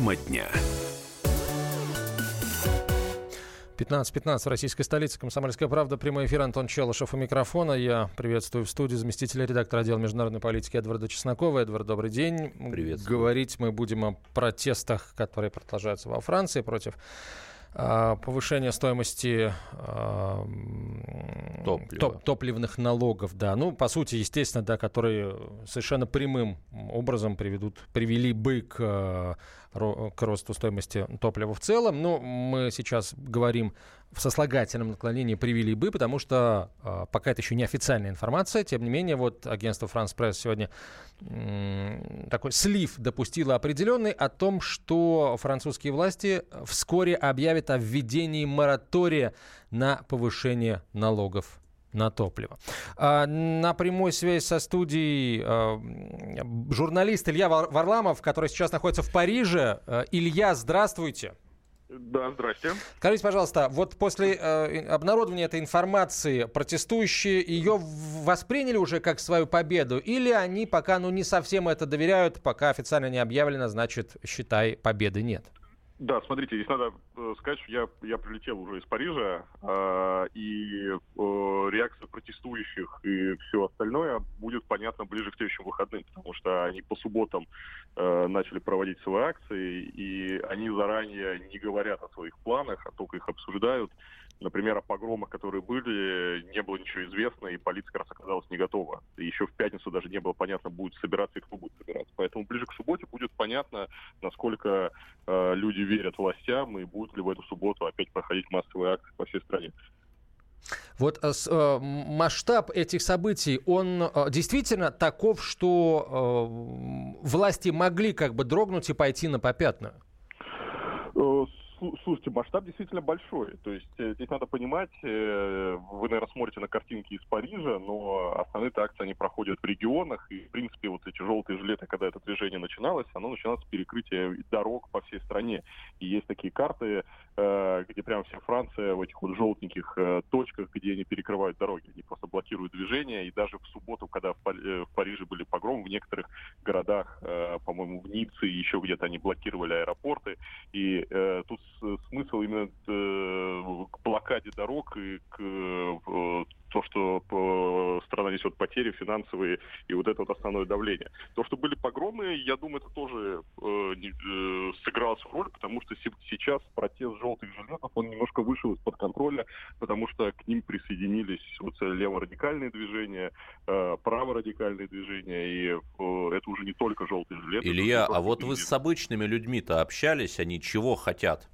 Тема дня. 15.15 в российской столице. Комсомольская правда. Прямой эфир. Антон Челышев у микрофона. Я приветствую в студии заместителя редактора отдела международной политики Эдварда Чеснокова. Эдвард, добрый день. Приветствую. Говорить мы будем о протестах, которые продолжаются во Франции против а, повышение стоимости Топлива. топ, топливных налогов, да, ну, по сути, естественно, да, которые совершенно прямым образом приведут, привели бы к, а, к росту стоимости топлива в целом, но мы сейчас говорим в сослагательном наклонении привели бы, потому что э, пока это еще не официальная информация, тем не менее, вот агентство France Press сегодня э, такой слив допустило определенный о том, что французские власти вскоре объявят о введении моратория на повышение налогов на топливо. А, на прямой связи со студией а, журналист Илья Варламов, который сейчас находится в Париже. А, Илья, здравствуйте. Да, здрасте. Скажите, пожалуйста, вот после э, обнародования этой информации протестующие ее восприняли уже как свою победу? Или они пока ну, не совсем это доверяют, пока официально не объявлено, значит, считай, победы нет? Да, смотрите, здесь надо сказать, что я, я прилетел уже из Парижа, э, и э, реакция протестующих и все остальное будет понятно ближе к следующим выходным, потому что они по субботам э, начали проводить свои акции, и они заранее не говорят о своих планах, а только их обсуждают. Например, о погромах, которые были, не было ничего известно, и полиция как раз оказалась не готова. И еще в пятницу даже не было понятно, будет собираться и кто будет собираться. Поэтому ближе к субботе будет понятно, насколько э, люди верят властям, и будут ли в эту субботу опять проходить массовые акции по всей стране. Вот э, э масштаб этих событий, он э, действительно таков, что э, власти могли как бы дрогнуть и пойти на попятную? Слушайте, масштаб действительно большой. То есть э, здесь надо понимать, э, вы, наверное, смотрите на картинки из Парижа, но основные акции, они проходят в регионах. И, в принципе, вот эти желтые жилеты, когда это движение начиналось, оно начиналось с перекрытия дорог по всей стране. И есть такие карты, где прямо вся Франция в этих вот желтеньких точках, где они перекрывают дороги. Они просто блокируют движение. И даже в субботу, когда в Париже были погромы, в некоторых городах, по-моему, в Ницце и еще где-то они блокировали аэропорты. И тут смысл именно э, к блокаде дорог и к э, то, что э, страна несет потери финансовые и вот это вот основное давление. То, что были погромы, я думаю, это тоже э, э, сыграло свою роль, потому что сейчас протест желтых жилетов, он немножко вышел из-под контроля, потому что к ним присоединились вот леворадикальные движения, э, праворадикальные движения, и э, это уже не только желтые жилеты. Илья, а вот вы с обычными людьми-то общались, они чего хотят?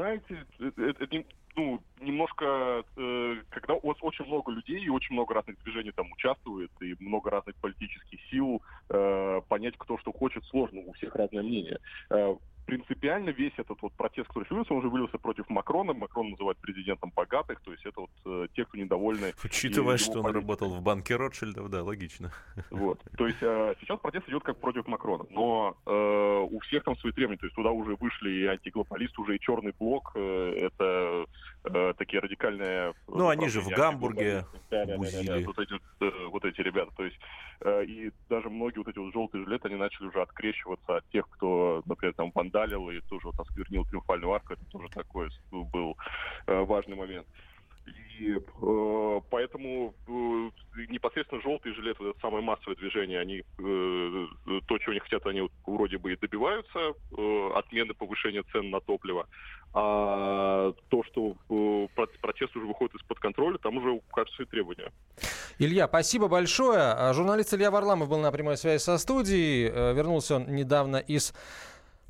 Э, вы знаете, это, это ну, немножко, э, когда у вас очень много людей и очень много разных движений там участвует, и много разных политических сил, э, понять, кто что хочет, сложно, у всех разное мнение. Э, принципиально весь этот вот протест, который вылился, он уже вылился против Макрона. Макрон называют президентом богатых, то есть это вот э, те, кто недовольны. Учитывая, что он политикой. работал в банке Ротшильдов, да, логично. Вот, то есть э, сейчас протест идет как против Макрона, но э, у всех там свои требования, то есть туда уже вышли и антиглобалисты, уже и черный блок, э, это э, такие радикальные... Ну, они же в Гамбурге да, да, да, да, да, вот, эти, э, вот эти ребята, то есть э, и даже многие вот эти вот желтые жилеты, они начали уже открещиваться от тех, кто, например, там вандал скандалил и тоже вот осквернил триумфальную арку. Это тоже такой был э, важный момент. И э, поэтому э, непосредственно желтый жилет, вот это самое массовое движение, они э, то, чего они хотят, они вроде бы и добиваются, э, отмены повышения цен на топливо. А то, что э, протест уже выходит из-под контроля, там уже указывают свои требования. Илья, спасибо большое. А журналист Илья Варламов был на прямой связи со студией. Э, вернулся он недавно из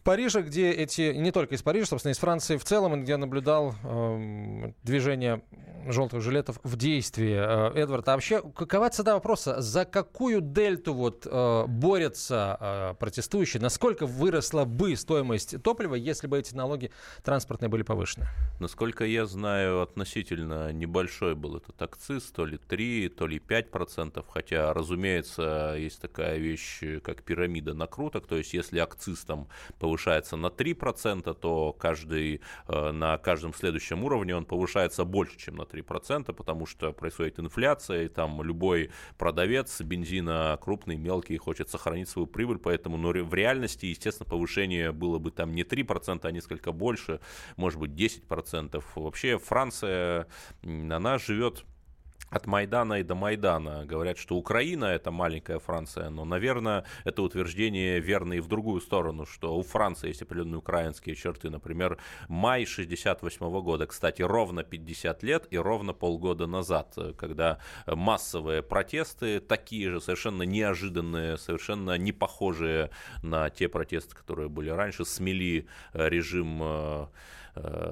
Парижа, где эти, не только из Парижа, собственно, из Франции в целом, где наблюдал э, движение желтых жилетов в действии. Э, Эдвард, а вообще какова цена вопроса? За какую дельту вот э, борются э, протестующие? Насколько выросла бы стоимость топлива, если бы эти налоги транспортные были повышены? Насколько я знаю, относительно небольшой был этот акциз, то ли 3, то ли 5 процентов, хотя, разумеется, есть такая вещь, как пирамида накруток, то есть если акциз там повышается на 3%, то каждый, на каждом следующем уровне он повышается больше, чем на 3%, потому что происходит инфляция, и там любой продавец бензина крупный, мелкий, хочет сохранить свою прибыль, поэтому ну, в реальности, естественно, повышение было бы там не 3%, а несколько больше, может быть 10%. Вообще Франция, она живет от Майдана и до Майдана. Говорят, что Украина это маленькая Франция, но, наверное, это утверждение верно и в другую сторону, что у Франции есть определенные украинские черты. Например, май 68 года, кстати, ровно 50 лет и ровно полгода назад, когда массовые протесты, такие же совершенно неожиданные, совершенно не похожие на те протесты, которые были раньше, смели режим э, Э,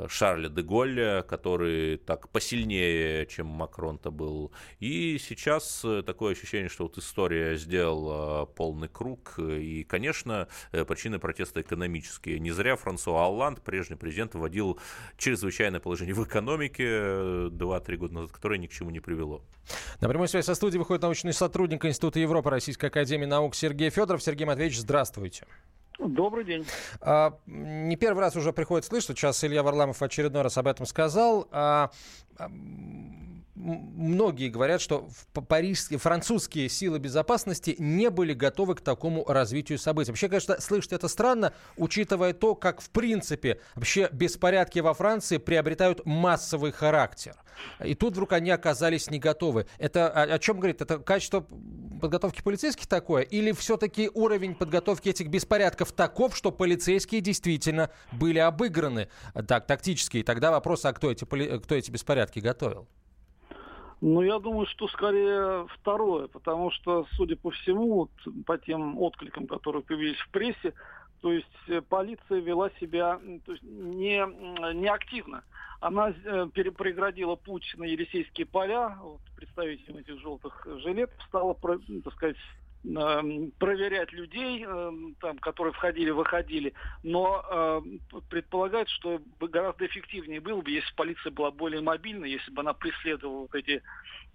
Шарля де Голля, который так посильнее, чем Макрон-то был. И сейчас э, такое ощущение, что вот история сделала полный круг. И, конечно, э, причины протеста экономические. Не зря Франсуа Олланд, прежний президент, вводил чрезвычайное положение в экономике 2-3 года назад, которое ни к чему не привело. На прямой связи со студией выходит научный сотрудник Института Европы Российской Академии Наук Сергей Федоров. Сергей Матвеевич, здравствуйте. Добрый день. А, не первый раз уже приходится слышать, сейчас Илья Варламов в очередной раз об этом сказал. А, многие говорят, что парижские, французские силы безопасности не были готовы к такому развитию событий. Вообще, конечно, слышать это странно, учитывая то, как в принципе вообще беспорядки во Франции приобретают массовый характер. И тут вдруг они оказались не готовы. Это о, о чем говорит? Это качество подготовки полицейских такое? Или все-таки уровень подготовки этих беспорядков таков, что полицейские действительно были обыграны так, тактически? И тогда вопрос, а кто эти, кто эти беспорядки готовил? Ну, я думаю, что скорее второе, потому что, судя по всему, вот, по тем откликам, которые появились в прессе, то есть э, полиция вела себя то есть, не, не активно. Она э, преградила путь на Елисейские поля, вот, представителям этих желтых жилетов, стала, так сказать, проверять людей, эм, там, которые входили, выходили, но э, предполагает, что гораздо эффективнее было бы, если полиция была более мобильной, если бы она преследовала вот эти,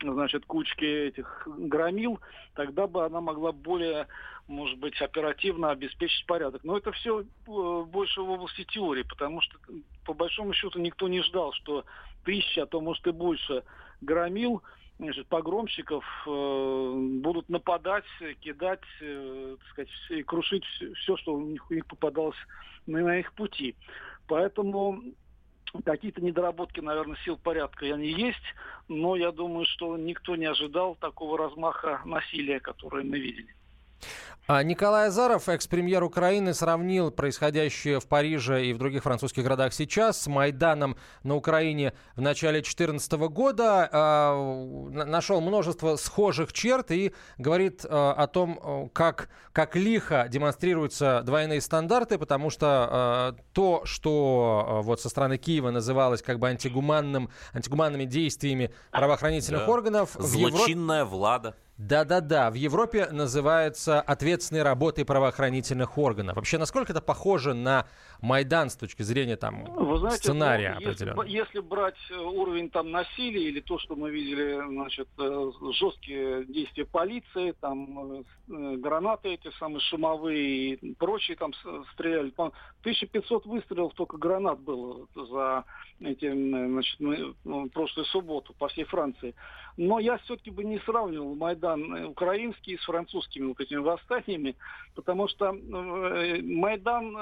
значит, кучки этих громил, тогда бы она могла более, может быть, оперативно обеспечить порядок. Но это все э, больше в области теории, потому что, по большому счету, никто не ждал, что тысяча, а то, может, и больше громил значит, погромщиков э, будут нападать, кидать, э, так сказать, и крушить все, что у них, у них попадалось на, на их пути. Поэтому какие-то недоработки, наверное, сил порядка они есть, но я думаю, что никто не ожидал такого размаха насилия, которое мы видели. А Николай Азаров, экс-премьер Украины, сравнил происходящее в Париже и в других французских городах сейчас с Майданом на Украине в начале 2014 года. А, нашел множество схожих черт и говорит а, о том, как, как лихо демонстрируются двойные стандарты, потому что то, что вот со стороны Киева называлось как бы антигуманным, антигуманными действиями правоохранительных да. органов... Злочинная Европ... влада. Да-да-да, в Европе называется ответственной работой правоохранительных органов. Вообще, насколько это похоже на Майдан с точки зрения там Вы знаете, сценария ну, если, если брать э, уровень там насилия или то, что мы видели, значит, э, жесткие действия полиции, там э, гранаты эти самые шумовые и прочие там стреляли, 1500 выстрелов только гранат было за эти, значит, ну, прошлую субботу по всей Франции. Но я все-таки бы не сравнивал Майдан украинский с французскими вот этими восстаниями, потому что Майдан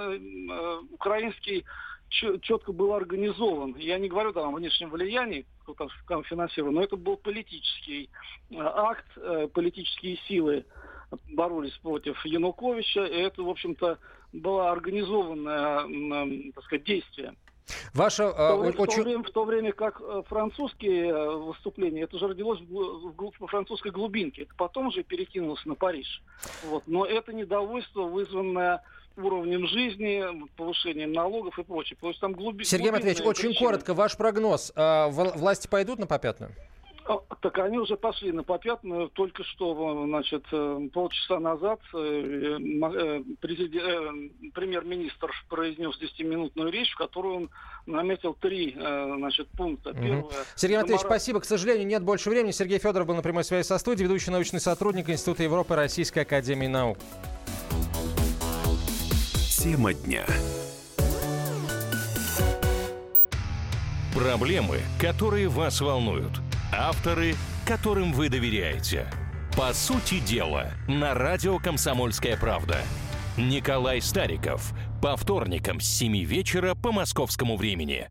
украинский четко был организован. Я не говорю там о внешнем влиянии, кто там финансировал, но это был политический э, акт, э, политические силы боролись против Януковича, и это, в общем-то, было организованное, так сказать, действие. Ваше, в, то, э, в, то время, в то время как французские выступления, это же родилось в, в, в французской глубинке, это потом же перекинулось на Париж. Вот. Но это недовольство, вызванное уровнем жизни, повышением налогов и прочее. То есть там глуби... Сергей Матвеевич, очень причины. коротко, ваш прогноз. А, власти пойдут на попятную? А, так они уже пошли на попятную. Только что, значит, э, полчаса назад э, э, премьер-министр произнес 10-минутную речь, в которой он наметил три значит, пункта. Первое, Сергей Матвеевич, замор... спасибо. К сожалению, нет больше времени. Сергей Федоров был на прямой связи со студией, ведущий научный сотрудник Института Европы Российской Академии Наук. Тема дня. Проблемы, которые вас волнуют. Авторы, которым вы доверяете. По сути дела, на радио «Комсомольская правда». Николай Стариков. По вторникам с 7 вечера по московскому времени.